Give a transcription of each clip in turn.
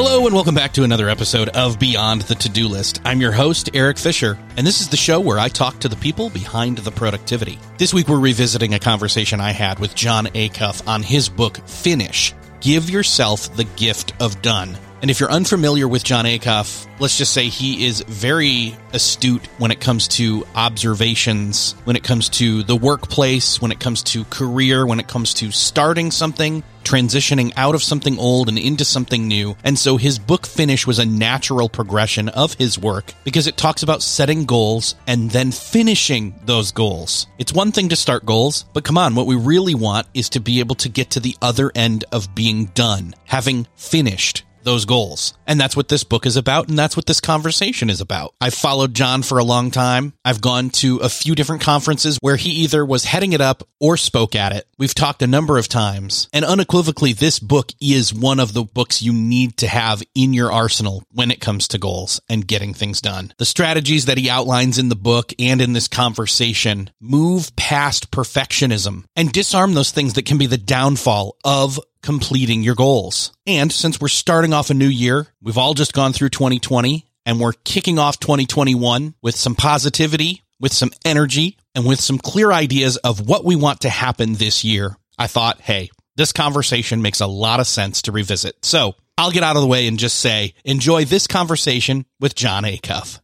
Hello, and welcome back to another episode of Beyond the To Do List. I'm your host, Erik Fisher, and this is the show where I talk to the people behind the productivity. This week, we're revisiting a conversation I had with Jon Acuff on his book, Finish Give Yourself the Gift of Done. And if you're unfamiliar with Jon Acuff, let's just say he is very astute when it comes to observations, when it comes to the workplace, when it comes to career, when it comes to starting something, transitioning out of something old and into something new. And so his book finish was a natural progression of his work because it talks about setting goals and then finishing those goals. It's one thing to start goals, but come on, what we really want is to be able to get to the other end of being done, having finished those goals. And that's what this book is about. And that's what this conversation is about. I've followed Jon for a long time. I've gone to a few different conferences where he either was heading it up or spoke at it. We've talked a number of times. And unequivocally, this book is one of the books you need to have in your arsenal when it comes to goals and getting things done. The strategies that he outlines in the book and in this conversation move past perfectionism and disarm those things that can be the downfall of completing your goals. And since we're starting off a new year, we've all just gone through 2020 and we're kicking off 2021 with some positivity, with some energy, and with some clear ideas of what we want to happen this year. I thought, hey, this conversation makes a lot of sense to revisit. So I'll get out of the way and just say, enjoy this conversation with Jon Acuff.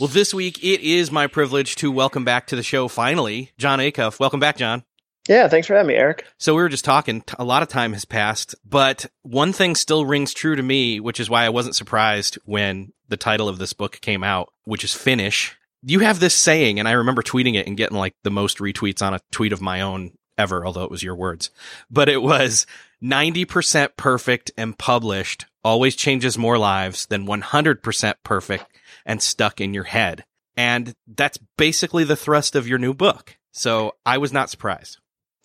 Well, this week it is my privilege to welcome back to the show finally, Jon Acuff. Welcome back, Jon. Yeah, thanks for having me, Erik. So we were just talking, a lot of time has passed, but one thing still rings true to me, which is why I wasn't surprised when the title of this book came out, which is Finish. You have this saying, and I remember tweeting it and getting like the most retweets on a tweet of my own ever, although it was your words, but it was 90% perfect and published always changes more lives than 100% perfect and stuck in your head. And that's basically the thrust of your new book. So I was not surprised.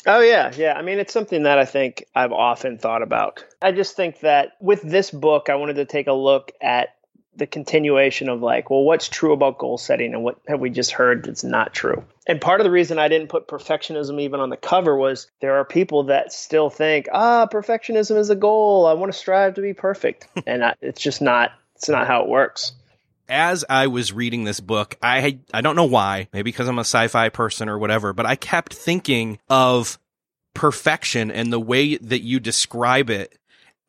Oh yeah, yeah. I mean, it's something that I think I've often thought about. I just think that with this book, I wanted to take a look at the continuation of like, well, what's true about goal setting and what have we just heard that's not true? And part of the reason I didn't put perfectionism even on the cover was there are people that still think, ah, perfectionism is a goal. I want to strive to be perfect, and I, it's just not. It's not how it works as I was reading this book, I had, I don't know why, maybe because I'm a sci-fi person or whatever, but I kept thinking of perfection and the way that you describe it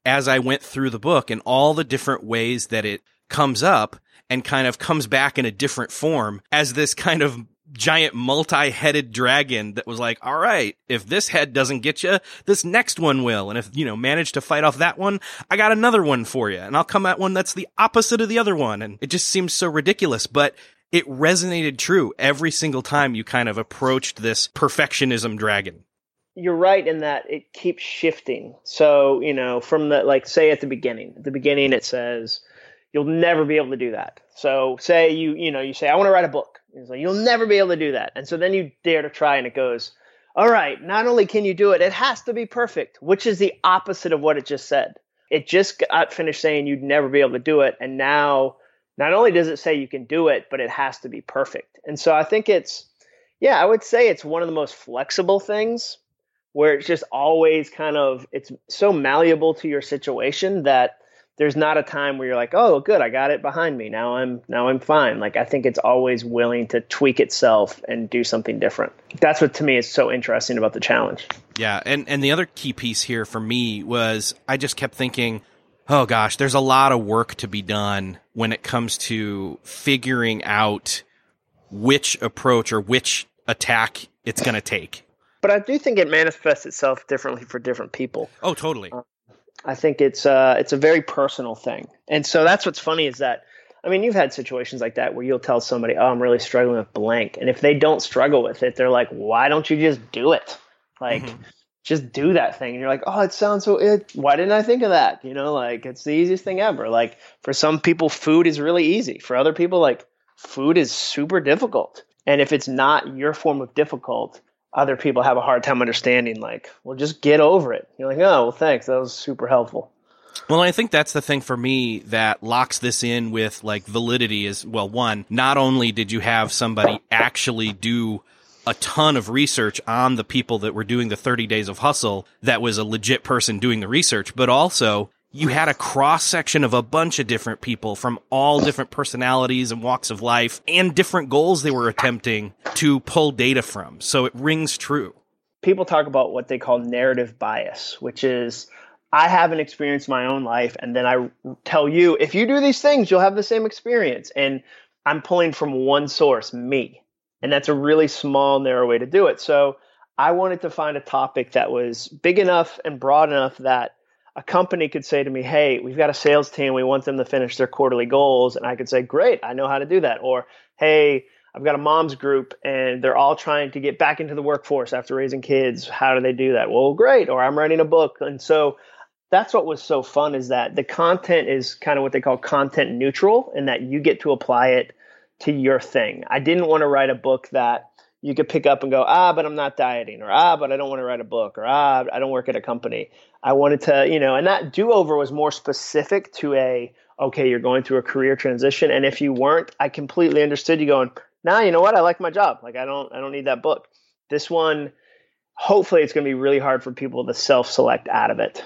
as I went through the book and all the different ways that it comes up and kind of comes back in a different form as this kind of giant multi-headed dragon that was like, all right, if this head doesn't get you, this next one will. And if, you know, manage to fight off that one, I got another one for you. And I'll come at one that's the opposite of the other one. And it just seems so ridiculous, but it resonated true every single time you kind of approached this perfectionism dragon. You're right in that it keeps shifting. So, you know, from the, like, say at the beginning, at the beginning it says, you'll never be able to do that. So say you, you know, you say, I want to write a book He's like, you'll never be able to do that. And so then you dare to try, and it goes, all right, not only can you do it, it has to be perfect, which is the opposite of what it just said. It just got finished saying you'd never be able to do it. And now, not only does it say you can do it, but it has to be perfect. And so I think it's, Yeah, I would say it's one of the most flexible things where it's just always kind of it's so malleable to your situation that there's not a time where you're like, "Oh, good, I got it behind me. Now I'm now I'm fine." Like I think it's always willing to tweak itself and do something different. That's what to me is so interesting about the challenge. Yeah, and and the other key piece here for me was I just kept thinking, "Oh gosh, there's a lot of work to be done when it comes to figuring out which approach or which attack it's going to take." But I do think it manifests itself differently for different people. Oh, totally. Uh, I think it's uh, it's a very personal thing, and so that's what's funny is that I mean you've had situations like that where you'll tell somebody, "Oh, I'm really struggling with blank," and if they don't struggle with it, they're like, "Why don't you just do it?" Like. Mm-hmm. Just do that thing, and you're like, "Oh, it sounds so. It, why didn't I think of that?" You know, like it's the easiest thing ever. Like for some people, food is really easy. For other people, like food is super difficult. And if it's not your form of difficult, other people have a hard time understanding like well just get over it. You're like oh well thanks. That was super helpful. Well, I think that's the thing for me that locks this in with like validity is well, one, not only did you have somebody actually do a ton of research on the people that were doing the 30 days of hustle that was a legit person doing the research, but also you had a cross section of a bunch of different people from all different personalities and walks of life and different goals they were attempting to pull data from. So it rings true. People talk about what they call narrative bias, which is I have an experience in my own life, and then I tell you, if you do these things, you'll have the same experience. And I'm pulling from one source, me. And that's a really small, narrow way to do it. So I wanted to find a topic that was big enough and broad enough that a company could say to me, Hey, we've got a sales team. We want them to finish their quarterly goals. And I could say, Great, I know how to do that. Or, Hey, I've got a mom's group and they're all trying to get back into the workforce after raising kids. How do they do that? Well, great. Or I'm writing a book. And so that's what was so fun is that the content is kind of what they call content neutral and that you get to apply it to your thing. I didn't want to write a book that you could pick up and go, ah, but I'm not dieting, or ah, but I don't want to write a book, or ah, I don't work at a company. I wanted to, you know, and that do over was more specific to a, okay, you're going through a career transition. And if you weren't, I completely understood you going, nah, you know what? I like my job. Like I don't, I don't need that book. This one, hopefully it's going to be really hard for people to self select out of it.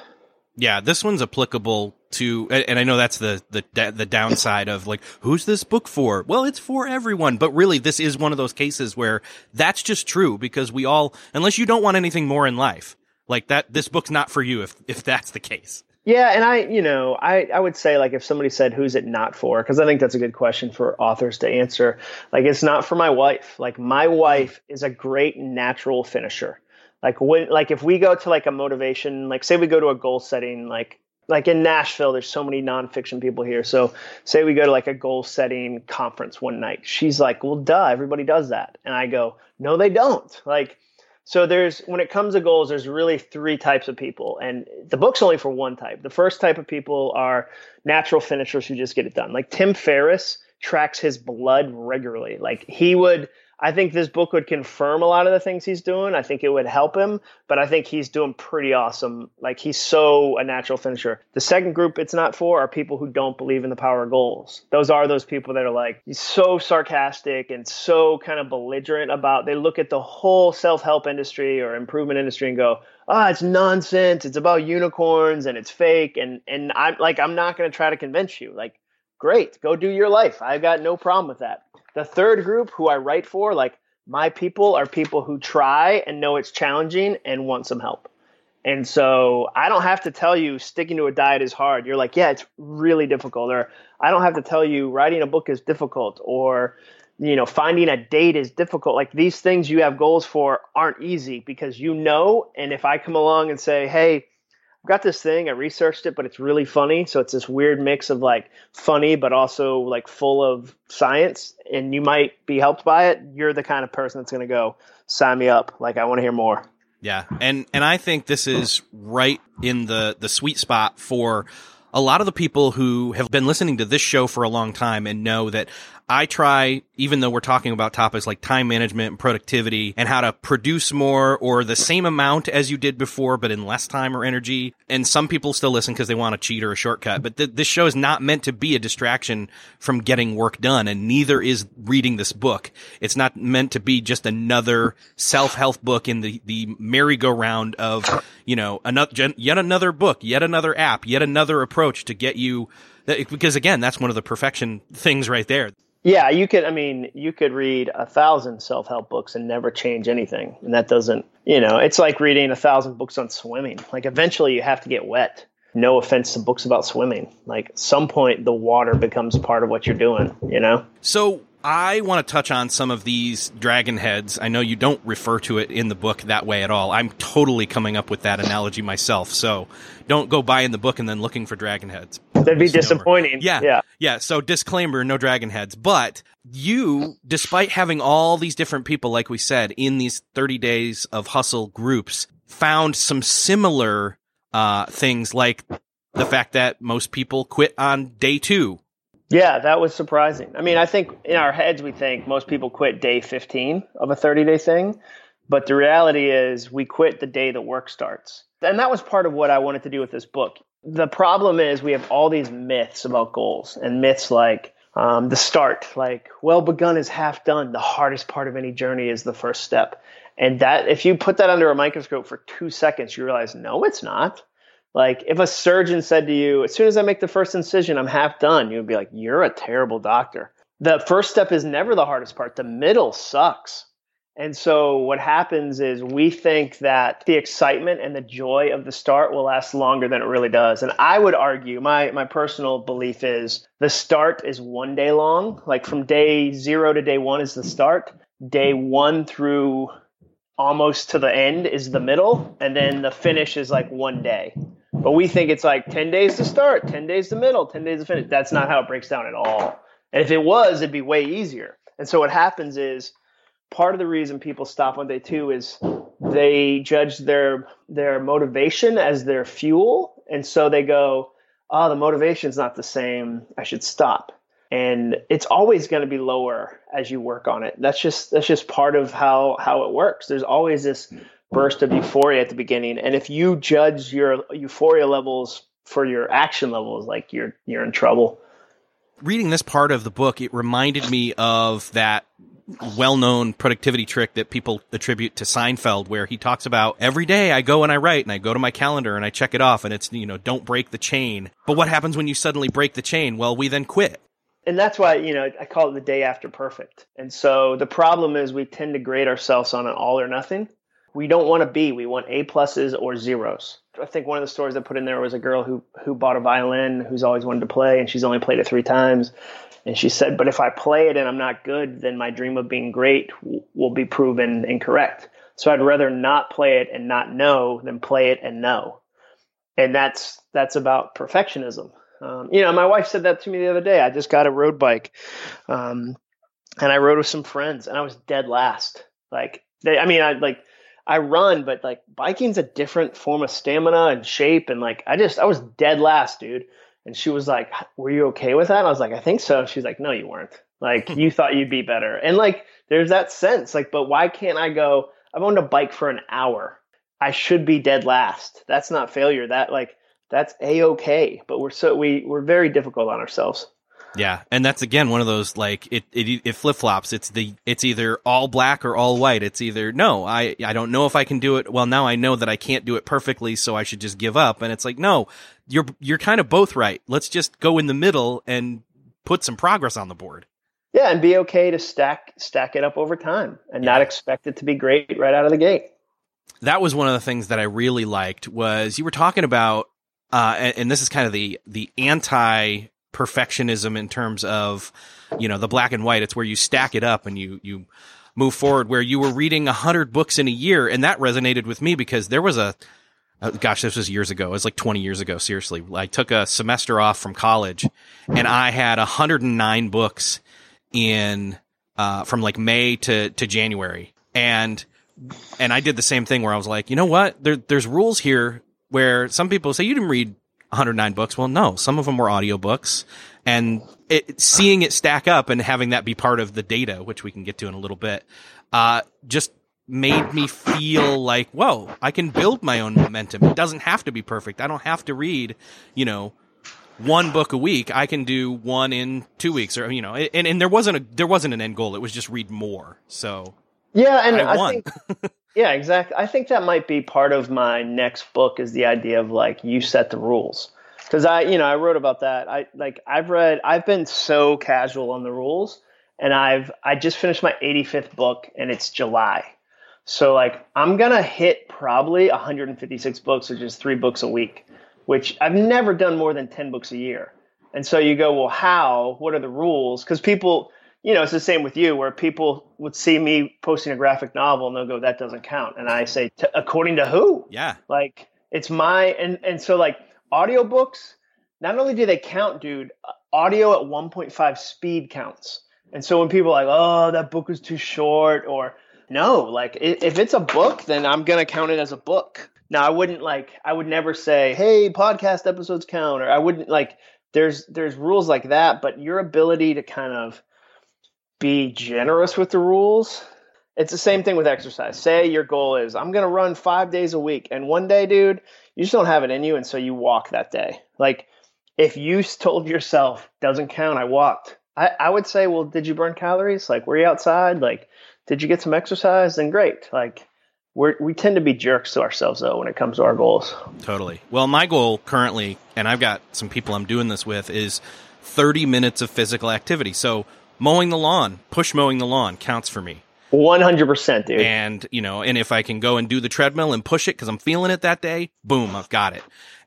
Yeah, this one's applicable to, and I know that's the, the, the downside of like, who's this book for? Well, it's for everyone, but really this is one of those cases where that's just true because we all, unless you don't want anything more in life, like that, this book's not for you if, if that's the case. Yeah, and I, you know, I, I would say like if somebody said who's it not for, because I think that's a good question for authors to answer. Like it's not for my wife. Like my mm-hmm. wife is a great natural finisher. Like when like if we go to like a motivation, like say we go to a goal setting, like like in Nashville, there's so many nonfiction people here. So say we go to like a goal setting conference one night. She's like, well, duh, everybody does that. And I go, no, they don't. Like, so there's when it comes to goals, there's really three types of people, and the book's only for one type. The first type of people are natural finishers who just get it done. Like Tim Ferriss tracks his blood regularly. Like he would I think this book would confirm a lot of the things he's doing. I think it would help him, but I think he's doing pretty awesome. Like he's so a natural finisher. The second group it's not for are people who don't believe in the power of goals. Those are those people that are like so sarcastic and so kind of belligerent about they look at the whole self-help industry or improvement industry and go, "Ah, oh, it's nonsense. It's about unicorns and it's fake." And and I'm like I'm not going to try to convince you. Like great, go do your life. I've got no problem with that. The third group who I write for, like my people, are people who try and know it's challenging and want some help. And so I don't have to tell you sticking to a diet is hard. You're like, yeah, it's really difficult. Or I don't have to tell you writing a book is difficult or you know finding a date is difficult like these things you have goals for aren't easy because you know and if i come along and say hey I've got this thing. I researched it, but it's really funny. So it's this weird mix of like funny, but also like full of science. And you might be helped by it. You're the kind of person that's going to go sign me up. Like I want to hear more. Yeah, and and I think this is right in the the sweet spot for a lot of the people who have been listening to this show for a long time and know that I try, even though we're talking about topics like time management and productivity and how to produce more or the same amount as you did before, but in less time or energy. And some people still listen because they want a cheat or a shortcut. But th- this show is not meant to be a distraction from getting work done. And neither is reading this book. It's not meant to be just another self-help book in the, the merry-go-round of, you know, another, yet another book, yet another app, yet another approach to get you because again, that's one of the perfection things right there. Yeah, you could. I mean, you could read a thousand self help books and never change anything, and that doesn't. You know, it's like reading a thousand books on swimming. Like eventually, you have to get wet. No offense to books about swimming. Like some point, the water becomes part of what you're doing. You know. So I want to touch on some of these dragon heads. I know you don't refer to it in the book that way at all. I'm totally coming up with that analogy myself. So don't go buying the book and then looking for dragon heads. That'd be disappointing. Yeah. Yeah. Yeah. So disclaimer, no dragon heads. But you, despite having all these different people, like we said, in these 30 days of hustle groups, found some similar uh, things like the fact that most people quit on day two yeah, that was surprising. I mean, I think in our heads we think most people quit day 15 of a 30 day thing, but the reality is we quit the day the work starts. And that was part of what I wanted to do with this book. The problem is we have all these myths about goals and myths like um, the start, like well begun is half done. The hardest part of any journey is the first step. And that if you put that under a microscope for two seconds, you realize no, it's not. Like if a surgeon said to you, as soon as I make the first incision, I'm half done, you'd be like, you're a terrible doctor. The first step is never the hardest part. The middle sucks. And so what happens is we think that the excitement and the joy of the start will last longer than it really does. And I would argue my my personal belief is the start is one day long. Like from day 0 to day 1 is the start. Day 1 through almost to the end is the middle and then the finish is like one day. But we think it's like 10 days to start, 10 days to middle, 10 days to finish. That's not how it breaks down at all. And if it was, it'd be way easier. And so what happens is part of the reason people stop on day two is they judge their their motivation as their fuel. And so they go, oh, the motivation's not the same. I should stop. And it's always going to be lower as you work on it. That's just that's just part of how how it works. There's always this burst of euphoria at the beginning. And if you judge your euphoria levels for your action levels, like you're you're in trouble. Reading this part of the book, it reminded me of that well-known productivity trick that people attribute to Seinfeld where he talks about every day I go and I write and I go to my calendar and I check it off and it's you know don't break the chain. But what happens when you suddenly break the chain? Well, we then quit. And that's why, you know, I call it the day after perfect. And so the problem is we tend to grade ourselves on an all or nothing we don't want to be. We want A pluses or zeros. I think one of the stories I put in there was a girl who who bought a violin who's always wanted to play and she's only played it three times. And she said, "But if I play it and I'm not good, then my dream of being great will be proven incorrect. So I'd rather not play it and not know than play it and know." And that's that's about perfectionism. Um, you know, my wife said that to me the other day. I just got a road bike, um, and I rode with some friends, and I was dead last. Like, they, I mean, I like I run, but like biking's a different form of stamina and shape. And like, I just, I was dead last, dude. And she was like, Were you okay with that? And I was like, I think so. She's like, No, you weren't. Like, you thought you'd be better. And like, there's that sense. Like, but why can't I go? I've owned a bike for an hour. I should be dead last. That's not failure. That like, that's a okay. But we're so, we, we're very difficult on ourselves. Yeah, and that's again one of those like it it, it flip flops. It's the it's either all black or all white. It's either no, I I don't know if I can do it. Well, now I know that I can't do it perfectly, so I should just give up. And it's like no, you're you're kind of both right. Let's just go in the middle and put some progress on the board. Yeah, and be okay to stack stack it up over time and yeah. not expect it to be great right out of the gate. That was one of the things that I really liked was you were talking about uh, and, and, this is kind of the the anti perfectionism in terms of, you know, the black and white. It's where you stack it up and you, you move forward where you were reading a hundred books in a year. And that resonated with me because there was a, uh, gosh, this was years ago. It was like 20 years ago. Seriously. I took a semester off from college and I had 109 books in, uh, from like May to, to January. And, and I did the same thing where I was like, you know what? There, there's rules here where some people say you didn't read 109 books. Well, no, some of them were audiobooks and it, seeing it stack up and having that be part of the data, which we can get to in a little bit, uh, just made me feel like, whoa, I can build my own momentum. It doesn't have to be perfect. I don't have to read, you know, one book a week. I can do one in two weeks, or you know, and and there wasn't a there wasn't an end goal. It was just read more. So yeah, and I, I think yeah, exactly. I think that might be part of my next book is the idea of like you set the rules because I you know I wrote about that. I like I've read I've been so casual on the rules, and I've I just finished my 85th book, and it's July. So like I'm gonna hit probably 156 books, which is three books a week which I've never done more than 10 books a year. And so you go, well, how? What are the rules? Because people, you know, it's the same with you, where people would see me posting a graphic novel and they'll go, that doesn't count. And I say, according to who? Yeah. Like, it's my, and, and so like audiobooks, not only do they count, dude, audio at 1.5 speed counts. And so when people are like, oh, that book was too short, or no, like if it's a book, then I'm going to count it as a book. Now I wouldn't like I would never say, "Hey, podcast episodes count," or I wouldn't like there's there's rules like that, but your ability to kind of be generous with the rules. It's the same thing with exercise. Say your goal is I'm going to run 5 days a week and one day, dude, you just don't have it in you and so you walk that day. Like if you told yourself doesn't count, I walked. I, I would say, well, did you burn calories? Like, were you outside? Like, did you get some exercise? Then great. Like, we we tend to be jerks to ourselves though when it comes to our goals. Totally. Well, my goal currently, and I've got some people I'm doing this with, is 30 minutes of physical activity. So mowing the lawn, push mowing the lawn counts for me. 100%, dude. And, you know, and if I can go and do the treadmill and push it because I'm feeling it that day, boom, I've got it.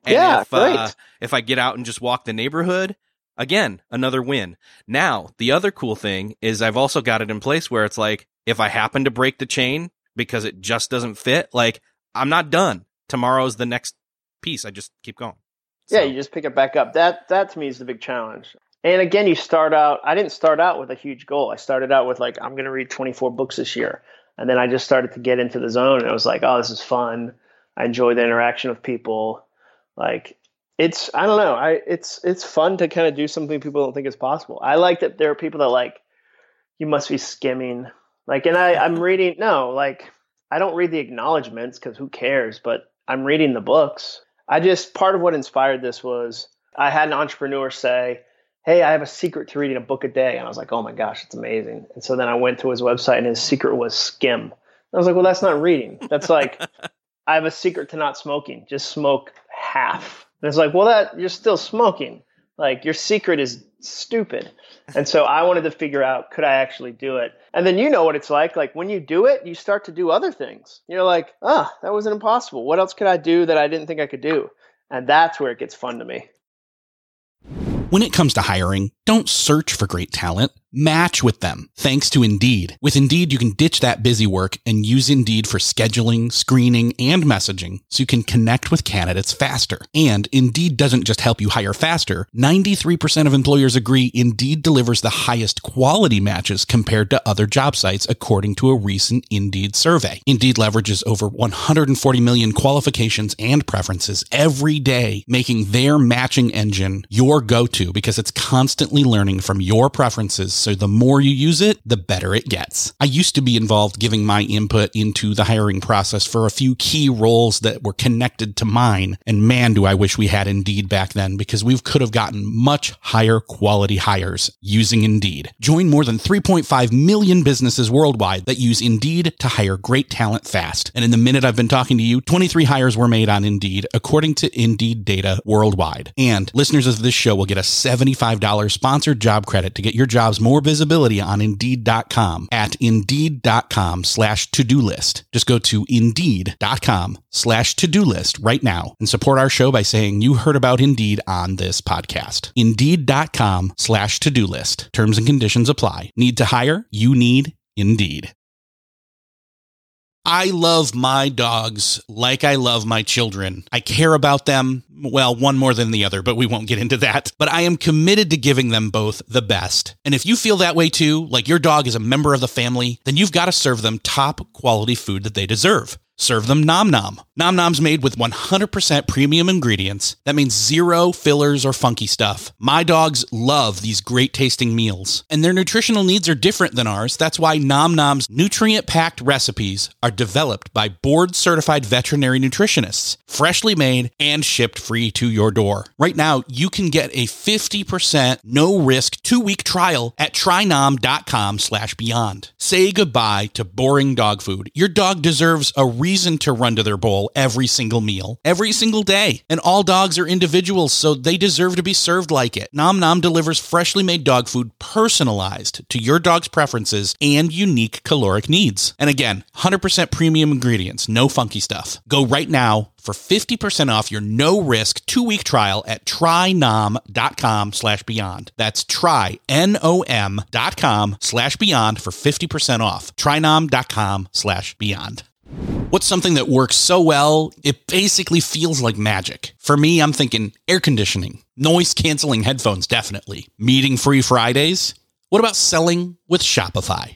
And yeah, if, great. Uh, if I get out and just walk the neighborhood, again, another win. Now, the other cool thing is I've also got it in place where it's like, if I happen to break the chain, because it just doesn't fit, like I'm not done. Tomorrow's the next piece. I just keep going. So. Yeah, you just pick it back up. That that to me is the big challenge. And again, you start out. I didn't start out with a huge goal. I started out with like I'm going to read 24 books this year, and then I just started to get into the zone. And I was like, oh, this is fun. I enjoy the interaction with people. Like it's I don't know. I it's it's fun to kind of do something people don't think is possible. I like that there are people that like you must be skimming like, and I, I'm reading, no, like, I don't read the acknowledgments because who cares, but I'm reading the books. I just, part of what inspired this was I had an entrepreneur say, Hey, I have a secret to reading a book a day. And I was like, Oh my gosh, it's amazing. And so then I went to his website and his secret was skim. I was like, Well, that's not reading. That's like, I have a secret to not smoking. Just smoke half. And it's like, Well, that you're still smoking. Like, your secret is stupid. And so I wanted to figure out could I actually do it? And then you know what it's like. Like when you do it, you start to do other things. You're like, ah, oh, that wasn't impossible. What else could I do that I didn't think I could do? And that's where it gets fun to me. When it comes to hiring, don't search for great talent match with them thanks to Indeed. With Indeed, you can ditch that busy work and use Indeed for scheduling, screening, and messaging so you can connect with candidates faster. And Indeed doesn't just help you hire faster. 93% of employers agree Indeed delivers the highest quality matches compared to other job sites according to a recent Indeed survey. Indeed leverages over 140 million qualifications and preferences every day, making their matching engine your go-to because it's constantly learning from your preferences so the more you use it, the better it gets. I used to be involved giving my input into the hiring process for a few key roles that were connected to mine. And man, do I wish we had Indeed back then because we could have gotten much higher quality hires using Indeed. Join more than 3.5 million businesses worldwide that use Indeed to hire great talent fast. And in the minute I've been talking to you, 23 hires were made on Indeed according to Indeed data worldwide. And listeners of this show will get a $75 sponsored job credit to get your jobs more more visibility on Indeed.com at Indeed.com slash to-do list. Just go to Indeed.com slash to-do list right now and support our show by saying you heard about Indeed on this podcast. Indeed.com slash to-do list. Terms and conditions apply. Need to hire? You need Indeed. I love my dogs like I love my children. I care about them. Well, one more than the other, but we won't get into that. But I am committed to giving them both the best. And if you feel that way too, like your dog is a member of the family, then you've got to serve them top quality food that they deserve. Serve them Nom Nom. Nom Nom's made with 100% premium ingredients. That means zero fillers or funky stuff. My dogs love these great tasting meals, and their nutritional needs are different than ours. That's why Nom Nom's nutrient packed recipes are developed by board certified veterinary nutritionists, freshly made and shipped free to your door. Right now, you can get a 50% no risk two week trial at trynom.com slash beyond. Say goodbye to boring dog food. Your dog deserves a reason to run to their bowl every single meal, every single day. And all dogs are individuals, so they deserve to be served like it. Nom Nom delivers freshly made dog food personalized to your dog's preferences and unique caloric needs. And again, 100% premium ingredients, no funky stuff. Go right now for 50% off your no-risk two-week trial at trynom.com slash beyond. That's try, N-O-M dot com slash beyond for 50% off. trynom.com slash beyond. What's something that works so well, it basically feels like magic? For me, I'm thinking air conditioning, noise canceling headphones, definitely. Meeting free Fridays? What about selling with Shopify?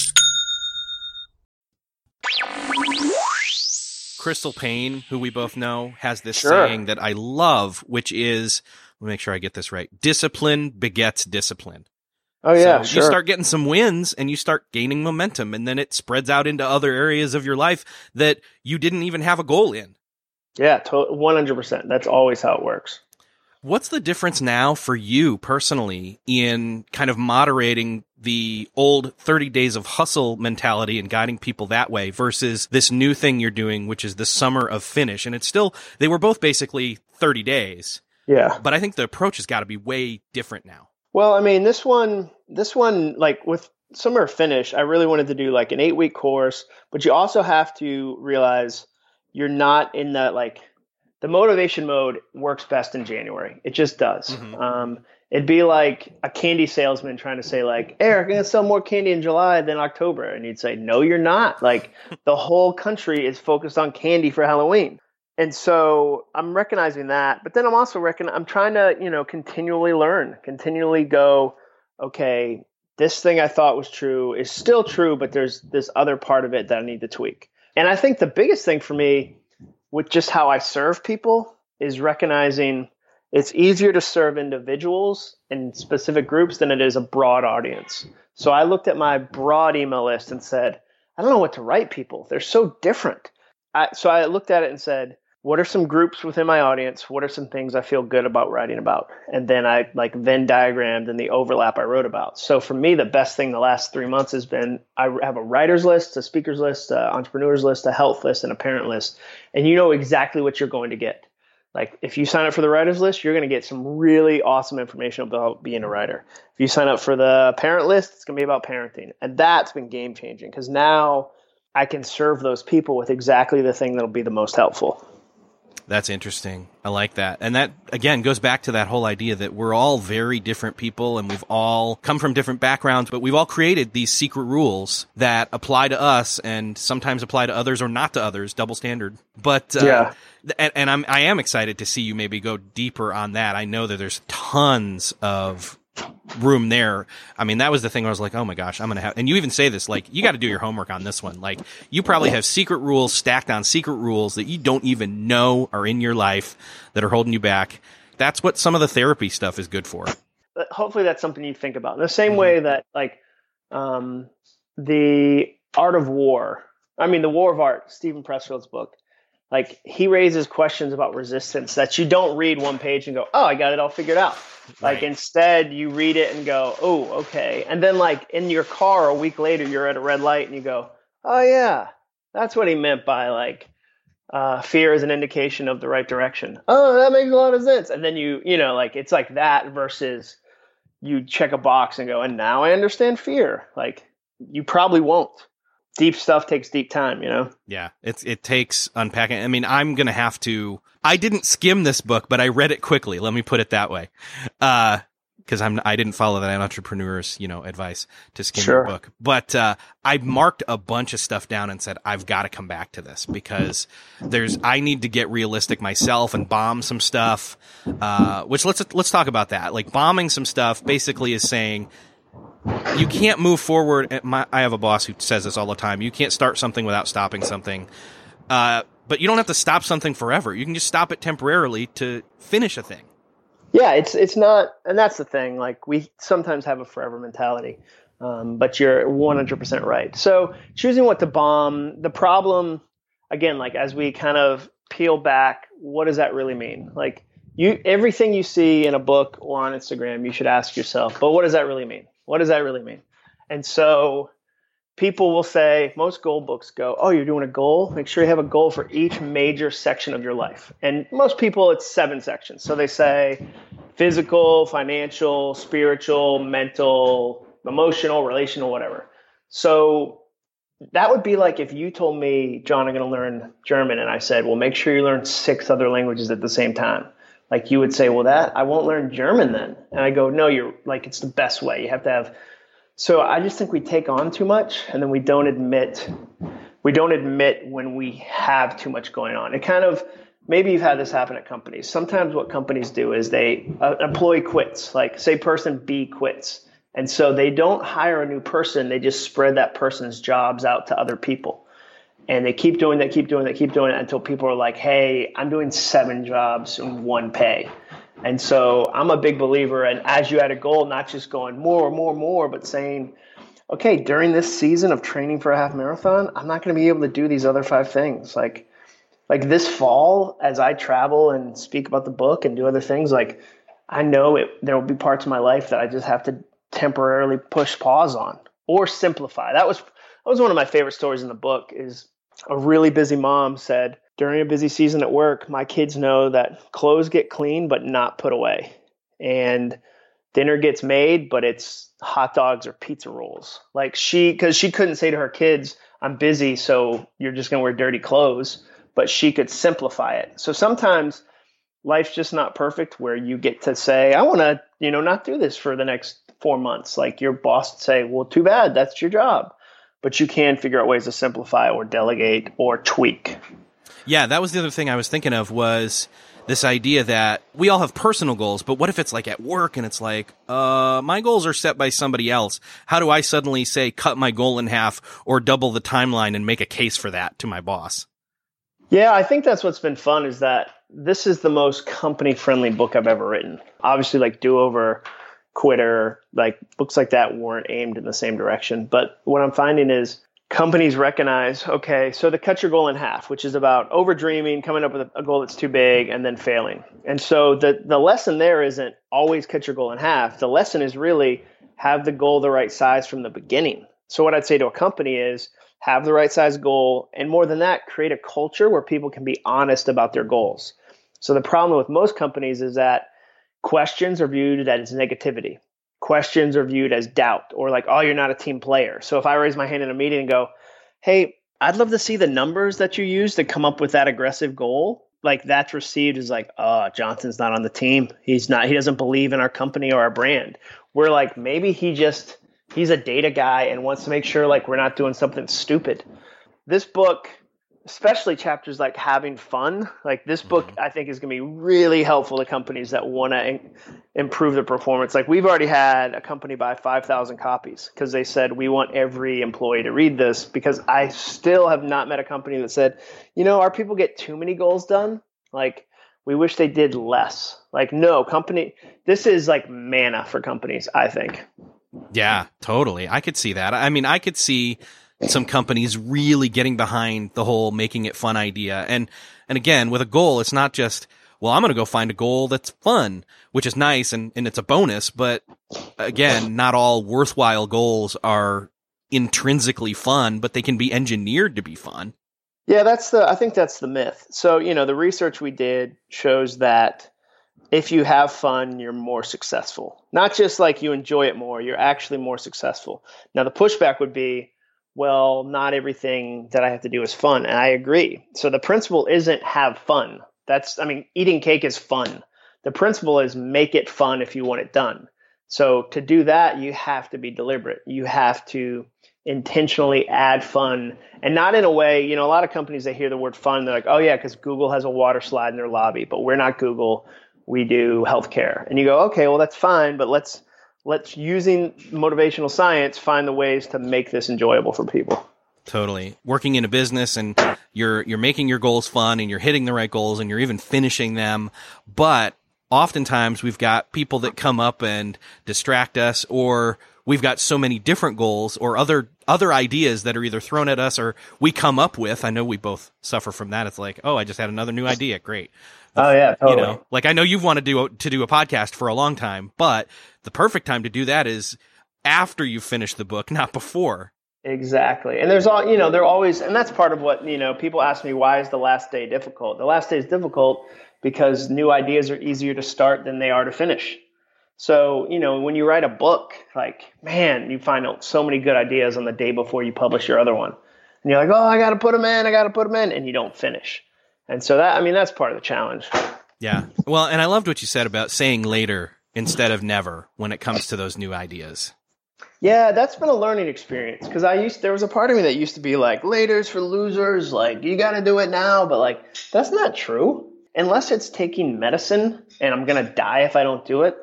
Crystal Paine, who we both know, has this Sure. saying that I love, which is, let me make sure I get this right. Discipline begets discipline. Oh yeah, so sure. you start getting some wins and you start gaining momentum and then it spreads out into other areas of your life that you didn't even have a goal in. yeah, one hundred percent. That's always how it works. What's the difference now for you personally in kind of moderating the old 30 days of hustle mentality and guiding people that way versus this new thing you're doing, which is the summer of finish? And it's still, they were both basically 30 days, Yeah. but I think the approach has got to be way different now. Well, I mean, this one, this one, like with summer of finish, I really wanted to do like an eight week course, but you also have to realize you're not in that like the motivation mode works best in January. It just does. Mhm. Um, it'd be like a candy salesman trying to say like, Erik, I'm gonna sell more candy in July than October, and you'd say, No, you're not. Like the whole country is focused on candy for Halloween. And so I'm recognizing that, but then I'm also reckon I'm trying to, you know, continually learn, continually go, okay, this thing I thought was true is still true, but there's this other part of it that I need to tweak. And I think the biggest thing for me with just how I serve people is recognizing it's easier to serve individuals and specific groups than it is a broad audience. So I looked at my broad email list and said, I don't know what to write people. They're so different. I, so I looked at it and said, what are some groups within my audience? What are some things I feel good about writing about? And then I like Venn diagrammed and the overlap I wrote about. So for me, the best thing the last three months has been I have a writers list, a speakers list, a entrepreneurs list, a health list, and a parent list. And you know exactly what you're going to get. Like if you sign up for the writers list, you're going to get some really awesome information about being a writer. If you sign up for the parent list, it's going to be about parenting. And that's been game changing because now I can serve those people with exactly the thing that'll be the most helpful. That's interesting. I like that. And that, again, goes back to that whole idea that we're all very different people and we've all come from different backgrounds, but we've all created these secret rules that apply to us and sometimes apply to others or not to others, double standard. But, uh, Yeah. and, and I'm, I am excited to see you maybe go deeper on that. I know that there's tons of room there. I mean, that was the thing where I was like, oh my gosh, I'm going to have, and you even say this, like, you got to do your homework on this one. Like, you probably have secret rules stacked on secret rules that you don't even know are in your life that are holding you back. That's what some of the therapy stuff is good for. But hopefully that's something you think about. In the same way that like um, the art of war, I mean the war of art, Steven Pressfield's book, like he raises questions about resistance that you don't read one page and go, oh, I got it all figured out. Like Right. instead, you read it and go, "Oh, okay," and then like in your car a week later, you're at a red light and you go, "Oh yeah, that's what he meant by like." Uh, fear is an indication of the right direction. Oh, that makes a lot of sense. And then you, you know, like it's like that versus you check a box and go, and now I understand fear. Like you probably won't. Deep stuff takes deep time, you know? Yeah, it's it takes unpacking. I mean, I'm gonna have to. I didn't skim this book, but I read it quickly. Let me put it that way, Uh because I'm I didn't follow that entrepreneur's you know advice to skim Sure. the book. But uh, I marked a bunch of stuff down and said I've got to come back to this because there's I need to get realistic myself and bomb some stuff. Uh, which let's let's talk about that. Like bombing some stuff basically is saying you can't move forward. My, I have a boss who says this all the time. You can't start something without stopping something. Uh, but you don't have to stop something forever. You can just stop it temporarily to finish a thing. Yeah, it's it's not, and that's the thing. Like we sometimes have a forever mentality, um, but you're 100% right. So choosing what to bomb, the problem, again, like as we kind of peel back, what does that really mean? Like you, everything you see in a book or on Instagram, you should ask yourself, but what does that really mean? What does that really mean? And so people will say most goal books go oh you're doing a goal? Make sure you have a goal for each major section of your life. And most people it's seven sections. So they say physical financial spiritual mental emotional relational whatever. So that would be like if you told me Jon i'm going to learn german and i said well make sure you learn six other languages at the same time like you would say well that i won't learn german then and i go no you're like it's the best way you have to have so I just think we take on too much and then we don't admit we don't admit when we have too much going on. It kind of maybe you've had this happen at companies. Sometimes what companies do is they uh, employee quits, like say person B quits. And so they don't hire a new person, they just spread that person's jobs out to other people. And they keep doing that, keep doing that, keep doing it until people are like, "Hey, I'm doing seven jobs in one pay." And so I'm a big believer And as you add a goal, not just going more, more, more, but saying, okay, during this season of training for a half marathon, I'm not going to be able to do these other five things. Like, like this fall, as I travel and speak about the book and do other things, like I know it, there will be parts of my life that I just have to temporarily push pause on or simplify. That was that was one of my favorite stories in the book. Is a really busy mom said during a busy season at work, my kids know that clothes get clean but not put away. And dinner gets made, but it's hot dogs or pizza rolls. Like she, because she couldn't say to her kids, I'm busy, so you're just going to wear dirty clothes, but she could simplify it. So sometimes life's just not perfect where you get to say, I want to, you know, not do this for the next four months. Like your boss would say, well, too bad, that's your job. But you can figure out ways to simplify or delegate or tweak. Yeah, that was the other thing I was thinking of was this idea that we all have personal goals, but what if it's like at work and it's like, uh, my goals are set by somebody else. How do I suddenly say cut my goal in half or double the timeline and make a case for that to my boss? Yeah, I think that's what's been fun is that this is the most company friendly book I've ever written. Obviously, like Do Over, Quitter, like books like that weren't aimed in the same direction. But what I'm finding is companies recognize okay, so the cut your goal in half, which is about over dreaming, coming up with a, goal that's too big, and then failing. And so the, the lesson there isn't always cut your goal in half. The lesson is really have the goal the right size from the beginning. So, what I'd say to a company is, have the right size goal, and more than that, create a culture where people can be honest about their goals. So the problem with most companies is that questions are viewed as negativity. Questions are viewed as doubt or like, oh, you're not a team player. So if I raise my hand in a meeting and go, hey, I'd love to see the numbers that you use to come up with that aggressive goal. Like that's received as like, oh, Johnson's not on the team. He's not, he doesn't believe in our company or our brand. We're like, maybe he just, he's a data guy and wants to make sure like we're not doing something stupid. This book, especially chapters like having fun, like this book, mm-hmm. I think is going to be really helpful to companies that want to in- improve their performance. Like we've already had a company buy 5,000 copies because they said we want every employee to read this because I still have not met a company that said, you know, our people get too many goals done. Like we wish they did less. Like no company, this is like manna for companies, I think. Yeah, totally. I could see that. I mean, I could see some companies really getting behind the whole making it fun idea. And and again, with a goal, it's not just well, I'm going to go find a goal that's fun, which is nice and, and it's a bonus. But again, not all worthwhile goals are intrinsically fun, but they can be engineered to be fun. Yeah, that's the, I think that's the myth. So, you know, the research we did shows that if you have fun, you're more successful. Not just like you enjoy it more, you're actually more successful. Now, the pushback would be, well, not everything that I have to do is fun. And I agree. So the principle isn't have fun. That's, I mean, eating cake is fun. The principle is make it fun if you want it done. So to do that, you have to be deliberate. You have to intentionally add fun and not in a way, you know, a lot of companies, they hear the word fun. They're like, oh, yeah, because Google has a water slide in their lobby, but we're not Google. We do healthcare. And you go, okay, well, that's fine, but let's, let's using motivational science find the ways to make this enjoyable for people. Totally. Working in a business and you're you're making your goals fun and you're hitting the right goals and you're even finishing them. But oftentimes we've got people that come up and distract us or we've got so many different goals or other other ideas that are either thrown at us or we come up with. I know we both suffer from that. It's like oh i just had another new idea. Great oh yeah totally. you know like i know you've wanted to do to do a podcast for a long time but the perfect time to do that is after you finish the book not before Exactly. And there's all, you know, they're always, and that's part of what, you know, people ask me, why is the last day difficult? The last day is difficult because new ideas are easier to start than they are to finish. So, you know, when you write a book, like, man, you find out so many good ideas on the day before you publish your other one. And you're like, oh, I got to put them in, I got to put them in, and you don't finish. And so that, I mean, that's part of the challenge. Yeah. Well, and I loved what you said about saying later instead of never when it comes to those new ideas. Yeah, that's been a learning experience because I used there was a part of me that used to be like later's for losers, like you got to do it now, but like that's not true. Unless it's taking medicine and I'm going to die if I don't do it.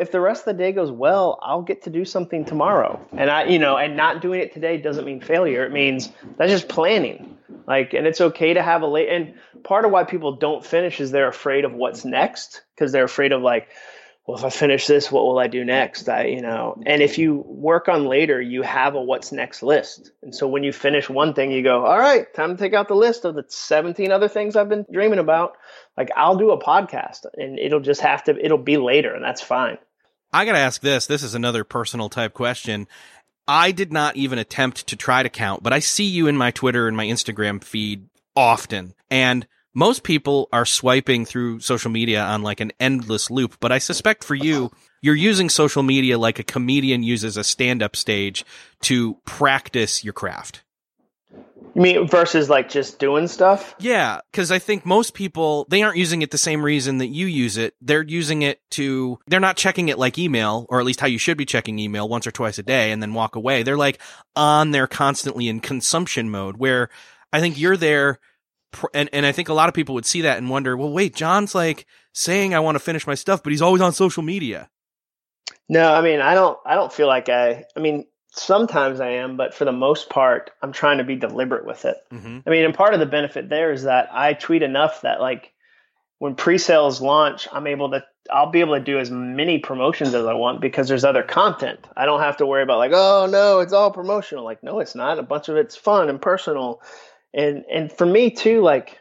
If the rest of the day goes well, I'll get to do something tomorrow. And I, you know, and not doing it today doesn't mean failure. It means that's just planning. Like, and it's okay to have a late. And part of why people don't finish is they're afraid of what's next because they're afraid of like, well, if I finish this, what will I do next? I, you know, and if you work on later, you have a what's next list. And so when you finish one thing, you go, all right, time to take out the list of the 17 other things I've been dreaming about. Like I'll do a podcast and it'll just have to, it'll be later and that's fine. I got to ask this. This is another personal type question. I did not even attempt to try to count, but I see you in my Twitter and my Instagram feed often. And most people are swiping through social media on like an endless loop, but I suspect for you, you're using social media like a comedian uses a stand up stage to practice your craft. You mean versus like just doing stuff? Yeah, because I think most people they aren't using it the same reason that you use it. They're using it to they're not checking it like email, or at least how you should be checking email once or twice a day and then walk away. They're like on there constantly in consumption mode where I think you're there and and I think a lot of people would see that and wonder, well, wait, Jon's like saying I want to finish my stuff, but he's always on social media. No, I mean, I don't I don't feel like I I mean, sometimes I am, but for the most part, I'm trying to be deliberate with it. Mm-hmm. I mean, and part of the benefit there is that I tweet enough that like when pre-sales launch, I'm able to I'll be able to do as many promotions as I want because there's other content. I don't have to worry about like, oh no, it's all promotional. Like, no, it's not. A bunch of it's fun and personal and and for me too like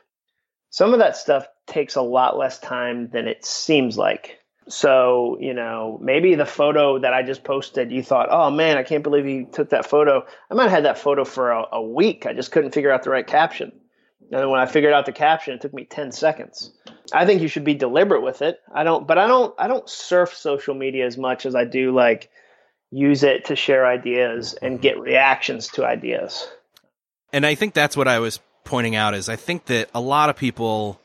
some of that stuff takes a lot less time than it seems like so you know maybe the photo that i just posted you thought oh man i can't believe he took that photo. I might have had that photo for a, a week. I just couldn't figure out the right caption. And then when i figured out the caption it took me 10 seconds. I think you should be deliberate with it. I don't but i don't i don't surf social media as much as i do like use it to share ideas and mm-hmm. get reactions to ideas. And I think that's what I was pointing out is I think that a lot of people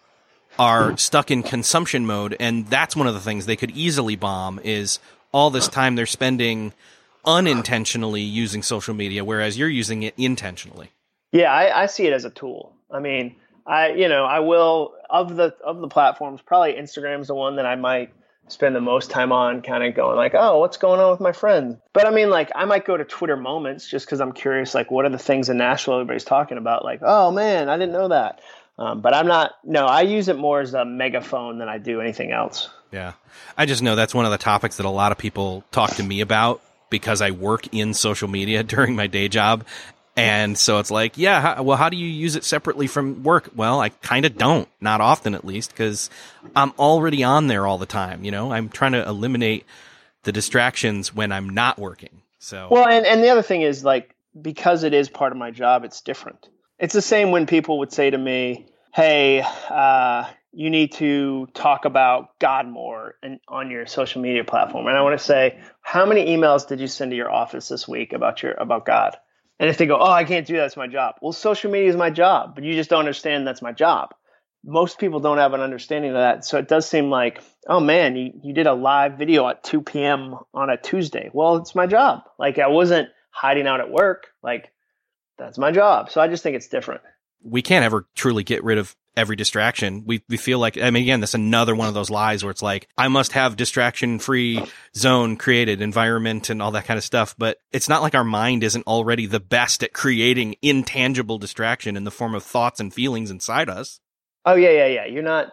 are stuck in consumption mode and that's one of the things they could easily bomb is all this time they're spending unintentionally using social media whereas you're using it intentionally. Yeah I, I, see it as a tool. I mean i you know i will of the of the platforms probably instagram's the one that i might spend the most time on kind of going like oh what's going on with my friends? But i mean like i might go to twitter moments just because i'm curious like what are the things in nashville everybody's talking about? Like oh man i didn't know that um, but i'm not no i use it more as a megaphone than i do anything else yeah i just know that's one of the topics that a lot of people talk to me about because i work in social media during my day job And so it's like, yeah, how, well, how do you use it separately from work? Well, I kind of don't, not often at least, because I'm already on there all the time. You know, I'm trying to eliminate the distractions when I'm not working. So, well, and, and the other thing is like, because it is part of my job, it's different. It's the same when people would say to me, Hey, uh, you need to talk about God more and on your social media platform. And I want to say, how many emails did you send to your office this week about your about God? And if they go, oh, I can't do that, it's my job. Well, social media is my job, but you just don't understand that's my job. Most people don't have an understanding of that. So it does seem like, oh man, you, you did a live video at 2 p.m. on a Tuesday. Well, it's my job. Like I wasn't hiding out at work. Like that's my job. So I just think it's different. We can't ever truly get rid of every distraction. We we feel like I mean again, that's another one of those lies where it's like I must have distraction free zone created, environment and all that kind of stuff. But it's not like our mind isn't already the best at creating intangible distraction in the form of thoughts and feelings inside us. Oh yeah, yeah, yeah. You're not.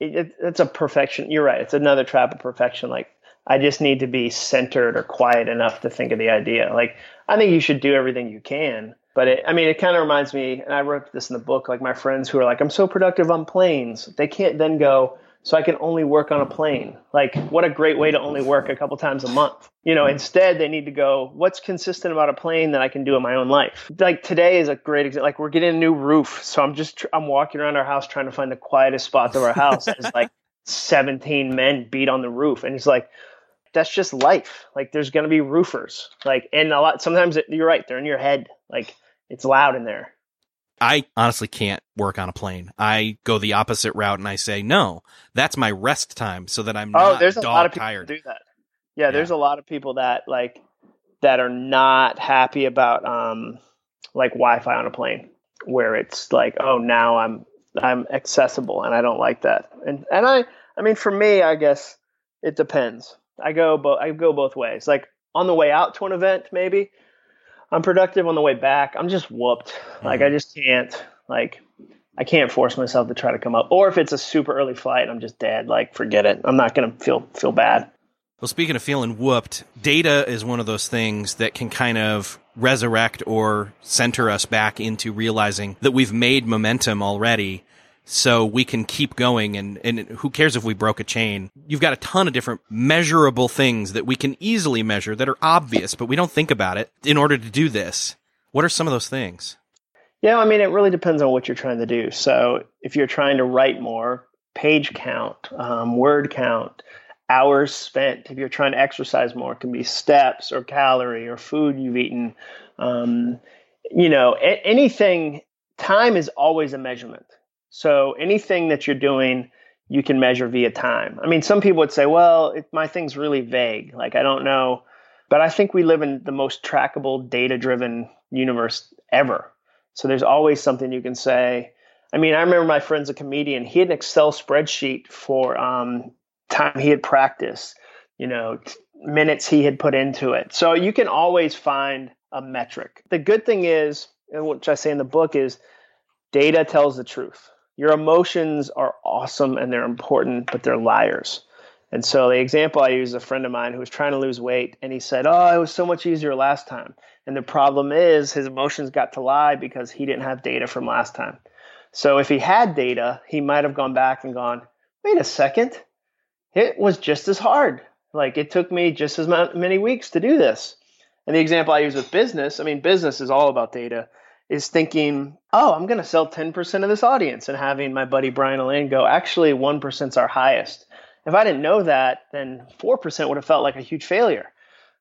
It, it, it's a perfection. You're right. It's another trap of perfection. Like I just need to be centered or quiet enough to think of the idea. Like I think you should do everything you can but it, I mean, it kind of reminds me, and I wrote this in the book, like my friends who are like, I'm so productive on planes. They can't then go, so I can only work on a plane. Like, what a great way to only work a couple times a month. You know, instead they need to go, what's consistent about a plane that I can do in my own life? Like today is a great example. Like we're getting a new roof, so I'm just I'm walking around our house trying to find the quietest spots of our house. As like 17 men beat on the roof, and it's like that's just life. Like there's gonna be roofers. Like and a lot sometimes it, you're right, they're in your head. Like it's loud in there. I honestly can't work on a plane. I go the opposite route and I say, no, that's my rest time so that I'm oh, there's a lot of people tired. do that. Yeah, yeah, there's a lot of people that like that are not happy about um like Wi-Fi on a plane where it's like, oh, now I'm I'm accessible and I don't like that. And and I I mean for me, I guess it depends. I go both I go both ways. Like on the way out to an event maybe I'm productive on the way back. I'm just whooped. Mm-hmm. Like I mm-hmm. just can't like I can't force myself to try to come up. Or if it's a super early flight, I'm just dead. Like forget it. I'm not gonna feel feel bad. Well, speaking of feeling whooped, data is one of those things that can kind of resurrect or center us back into realizing that we've made momentum already so we can keep going and, and who cares if we broke a chain? You've got a ton of different measurable things that we can easily measure that are obvious but we don't think about it in order to do this. What are some of those things? Yeah i mean it really depends on what you're trying to do. So if you're trying to write more page count um, word count hours spent if you're trying to exercise more it can be steps or calorie or food you've eaten. Um, you know a- anything time is always a measurement so anything that you're doing, you can measure via time. I mean, some people would say, well, it, my thing's really vague. Like, I don't know. But I think we live in the most trackable, data driven universe ever. So there's always something you can say. I mean, I remember my friend's a comedian. He had an Excel spreadsheet for um, time he had practiced, you know, t- minutes he had put into it. So you can always find a metric. The good thing is, which I say in the book, is data tells the truth your emotions are awesome and they're important, but they're liars. And so the example I use is a friend of mine who was trying to lose weight and he said, Oh, it was so much easier last time. And the problem is his emotions got to lie because he didn't have data from last time. So if he had data, he might have gone back and gone, wait a second, it was just as hard. Like it took me just as many weeks to do this. And the example I use with business, I mean, business is all about data is thinking, oh, I'm going to sell 10% of this audience and having my buddy Brian Elaine go, actually, 1% is our highest. If I didn't know that, then 4% would have felt like a huge failure.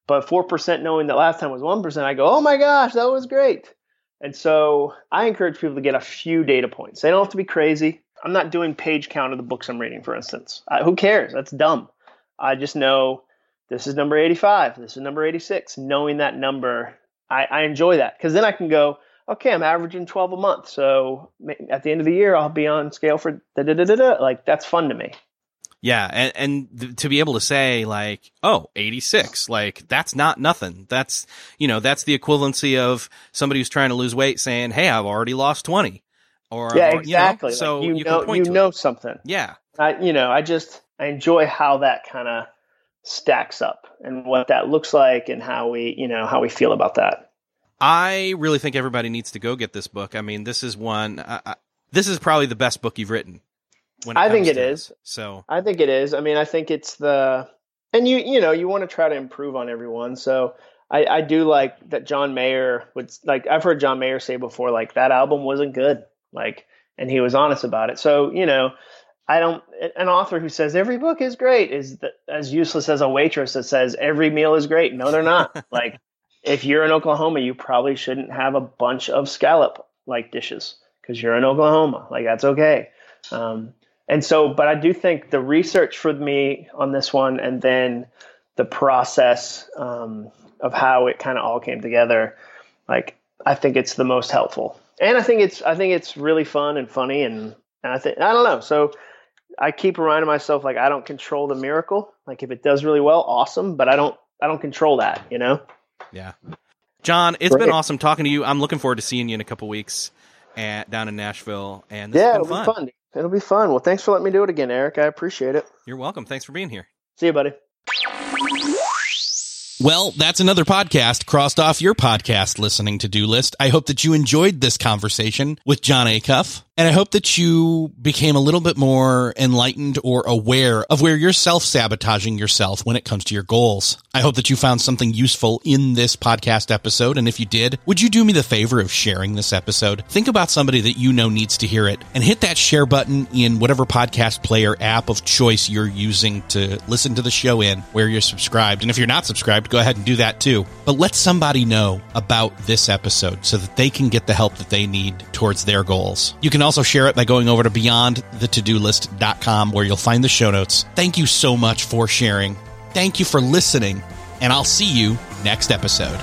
But 4% knowing that last time was 1%, I go, oh my gosh, that was great. And so I encourage people to get a few data points. They don't have to be crazy. I'm not doing page count of the books I'm reading, for instance. Uh, who cares? That's dumb. I just know this is number 85, this is number 86. Knowing that number, I, I enjoy that because then I can go, okay, I'm averaging 12 a month. So at the end of the year, I'll be on scale for da da da da da. Like that's fun to me. Yeah. And, and th- to be able to say like, oh, 86, like that's not nothing. That's, you know, that's the equivalency of somebody who's trying to lose weight saying, Hey, I've already lost 20 or, yeah, exactly. You know, so you, you know, you know something. Yeah. I, you know, I just, I enjoy how that kind of stacks up and what that looks like and how we, you know, how we feel about that. I really think everybody needs to go get this book. I mean, this is one. Uh, this is probably the best book you've written. I think it is. So I think it is. I mean, I think it's the and you you know you want to try to improve on everyone. So I, I do like that John Mayer would like I've heard John Mayer say before like that album wasn't good like and he was honest about it. So you know I don't an author who says every book is great is that as useless as a waitress that says every meal is great. No, they're not. like if you're in Oklahoma, you probably shouldn't have a bunch of scallop like dishes because you're in Oklahoma. Like that's okay. Um, and so, but I do think the research for me on this one, and then the process um, of how it kind of all came together, like I think it's the most helpful. And I think it's I think it's really fun and funny, and, and I think I don't know. So I keep reminding myself like I don't control the miracle. Like if it does really well, awesome. But I don't I don't control that. You know. Yeah. Jon, it's Great. been awesome talking to you. I'm looking forward to seeing you in a couple weeks at, down in Nashville. And yeah, it'll fun. be fun. It'll be fun. Well, thanks for letting me do it again, Erik. I appreciate it. You're welcome. Thanks for being here. See you, buddy. Well, that's another podcast crossed off your podcast listening to do list. I hope that you enjoyed this conversation with Jon Acuff. And I hope that you became a little bit more enlightened or aware of where you're self sabotaging yourself when it comes to your goals. I hope that you found something useful in this podcast episode. And if you did, would you do me the favor of sharing this episode? Think about somebody that you know needs to hear it and hit that share button in whatever podcast player app of choice you're using to listen to the show in where you're subscribed. And if you're not subscribed, go ahead and do that too. But let somebody know about this episode so that they can get the help that they need towards their goals. You can also share it by going over to beyondthetodolist.com where you'll find the show notes. Thank you so much for sharing. Thank you for listening, and I'll see you next episode.